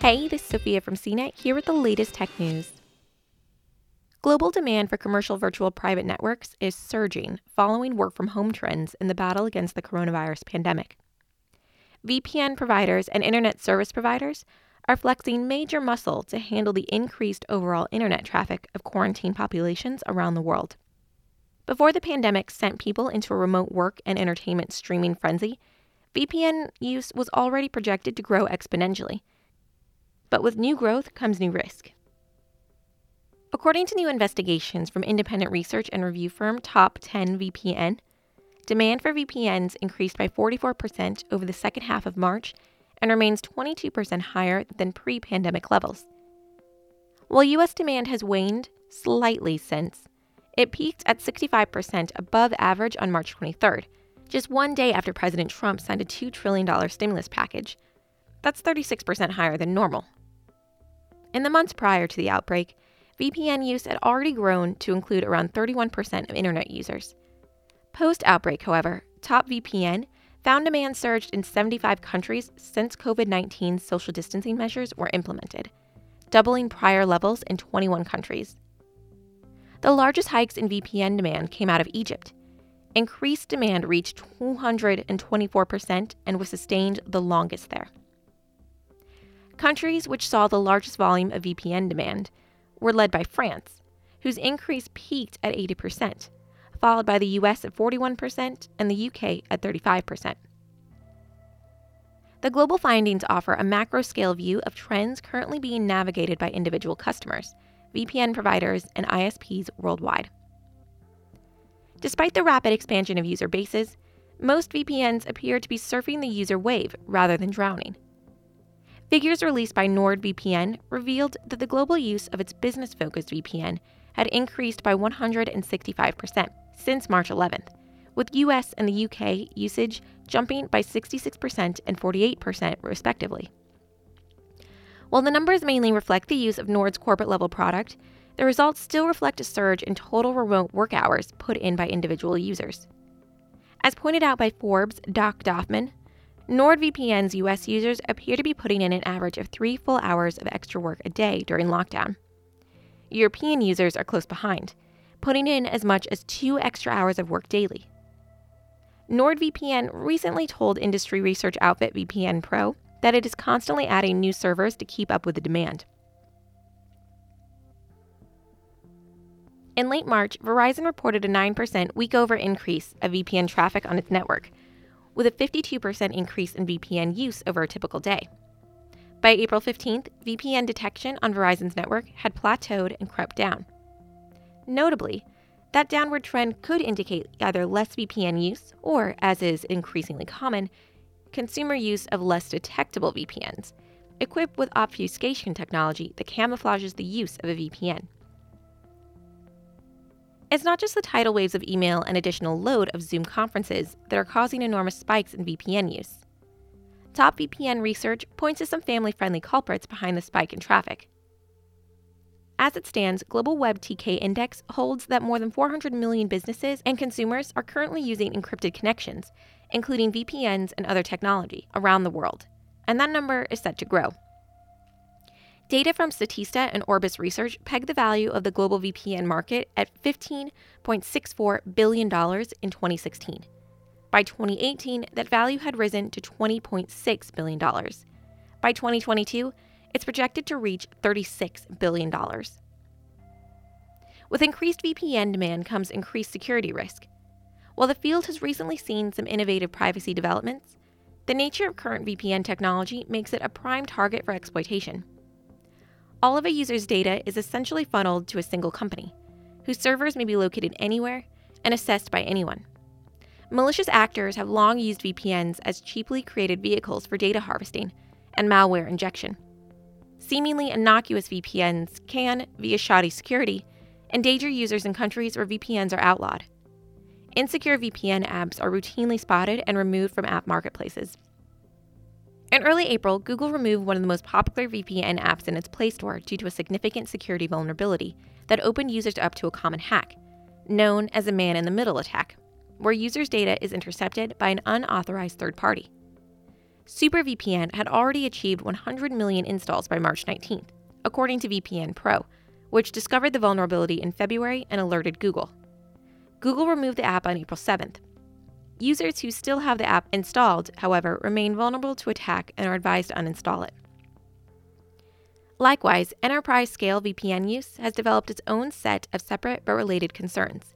Hey, this is Sophia from CNET here with the latest tech news. Global demand for commercial virtual private networks is surging following work from home trends in the battle against the coronavirus pandemic. VPN providers and internet service providers are flexing major muscle to handle the increased overall internet traffic of quarantine populations around the world. Before the pandemic sent people into a remote work and entertainment streaming frenzy, VPN use was already projected to grow exponentially but with new growth comes new risk. According to new investigations from independent research and review firm Top 10 VPN, demand for VPNs increased by 44% over the second half of March and remains 22% higher than pre pandemic levels. While U.S. demand has waned slightly since, it peaked at 65% above average on March 23rd, just one day after President Trump signed a $2 trillion stimulus package. That's 36% higher than normal. In the months prior to the outbreak, VPN use had already grown to include around 31% of internet users. Post outbreak, however, Top VPN found demand surged in 75 countries since COVID 19 social distancing measures were implemented, doubling prior levels in 21 countries. The largest hikes in VPN demand came out of Egypt. Increased demand reached 224% and was sustained the longest there. Countries which saw the largest volume of VPN demand were led by France, whose increase peaked at 80%, followed by the US at 41% and the UK at 35%. The global findings offer a macro scale view of trends currently being navigated by individual customers, VPN providers, and ISPs worldwide. Despite the rapid expansion of user bases, most VPNs appear to be surfing the user wave rather than drowning. Figures released by NordVPN revealed that the global use of its business focused VPN had increased by 165% since March 11th, with US and the UK usage jumping by 66% and 48%, respectively. While the numbers mainly reflect the use of Nord's corporate level product, the results still reflect a surge in total remote work hours put in by individual users. As pointed out by Forbes' Zak Doffman, NordVPN's US users appear to be putting in an average of three full hours of extra work a day during lockdown. European users are close behind, putting in as much as two extra hours of work daily. NordVPN recently told industry research outfit VPN Pro that it is constantly adding new servers to keep up with the demand. In late March, Verizon reported a 9% week over increase of VPN traffic on its network, with a 52% increase in VPN use over a typical day. By April 15th, VPN detection on Verizon's network had plateaued and crept down. Notably, that downward trend could indicate either less VPN use or, as is increasingly common, consumer use of less detectable VPNs, equipped with obfuscation technology that camouflages the use of a VPN. It's not just the tidal waves of email and additional load of Zoom conferences that are causing enormous spikes in VPN use. Top VPN research points to some family friendly culprits behind the spike in traffic. As it stands, Global Web TK Index holds that more than 400 million businesses and consumers are currently using encrypted connections, including VPNs and other technology, around the world, and that number is set to grow. Data from Statista and Orbis Research peg the value of the global VPN market at $15.64 billion in 2016. By 2018, that value had risen to $20.6 billion. By 2022, it's projected to reach $36 billion. With increased VPN demand comes increased security risk. While the field has recently seen some innovative privacy developments, the nature of current VPN technology makes it a prime target for exploitation. All of a user's data is essentially funneled to a single company, whose servers may be located anywhere and accessed by anyone. Malicious actors have long used VPNs as cheaply created vehicles for data harvesting and malware injection. Seemingly innocuous VPNs can, via shoddy security, endanger users in countries where VPNs are outlawed. Insecure VPN apps are routinely spotted and removed from app marketplaces. In early April, Google removed one of the most popular VPN apps in its Play Store due to a significant security vulnerability that opened users up to a common hack, known as a man in the middle attack, where users' data is intercepted by an unauthorized third party. SuperVPN had already achieved 100 million installs by March 19th, according to VPN Pro, which discovered the vulnerability in February and alerted Google. Google removed the app on April 7th. Users who still have the app installed, however, remain vulnerable to attack and are advised to uninstall it. Likewise, enterprise scale VPN use has developed its own set of separate but related concerns.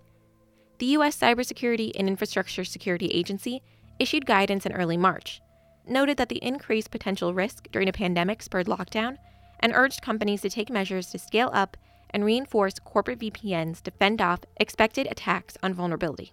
The U.S. Cybersecurity and Infrastructure Security Agency issued guidance in early March, noted that the increased potential risk during a pandemic spurred lockdown, and urged companies to take measures to scale up and reinforce corporate VPNs to fend off expected attacks on vulnerability.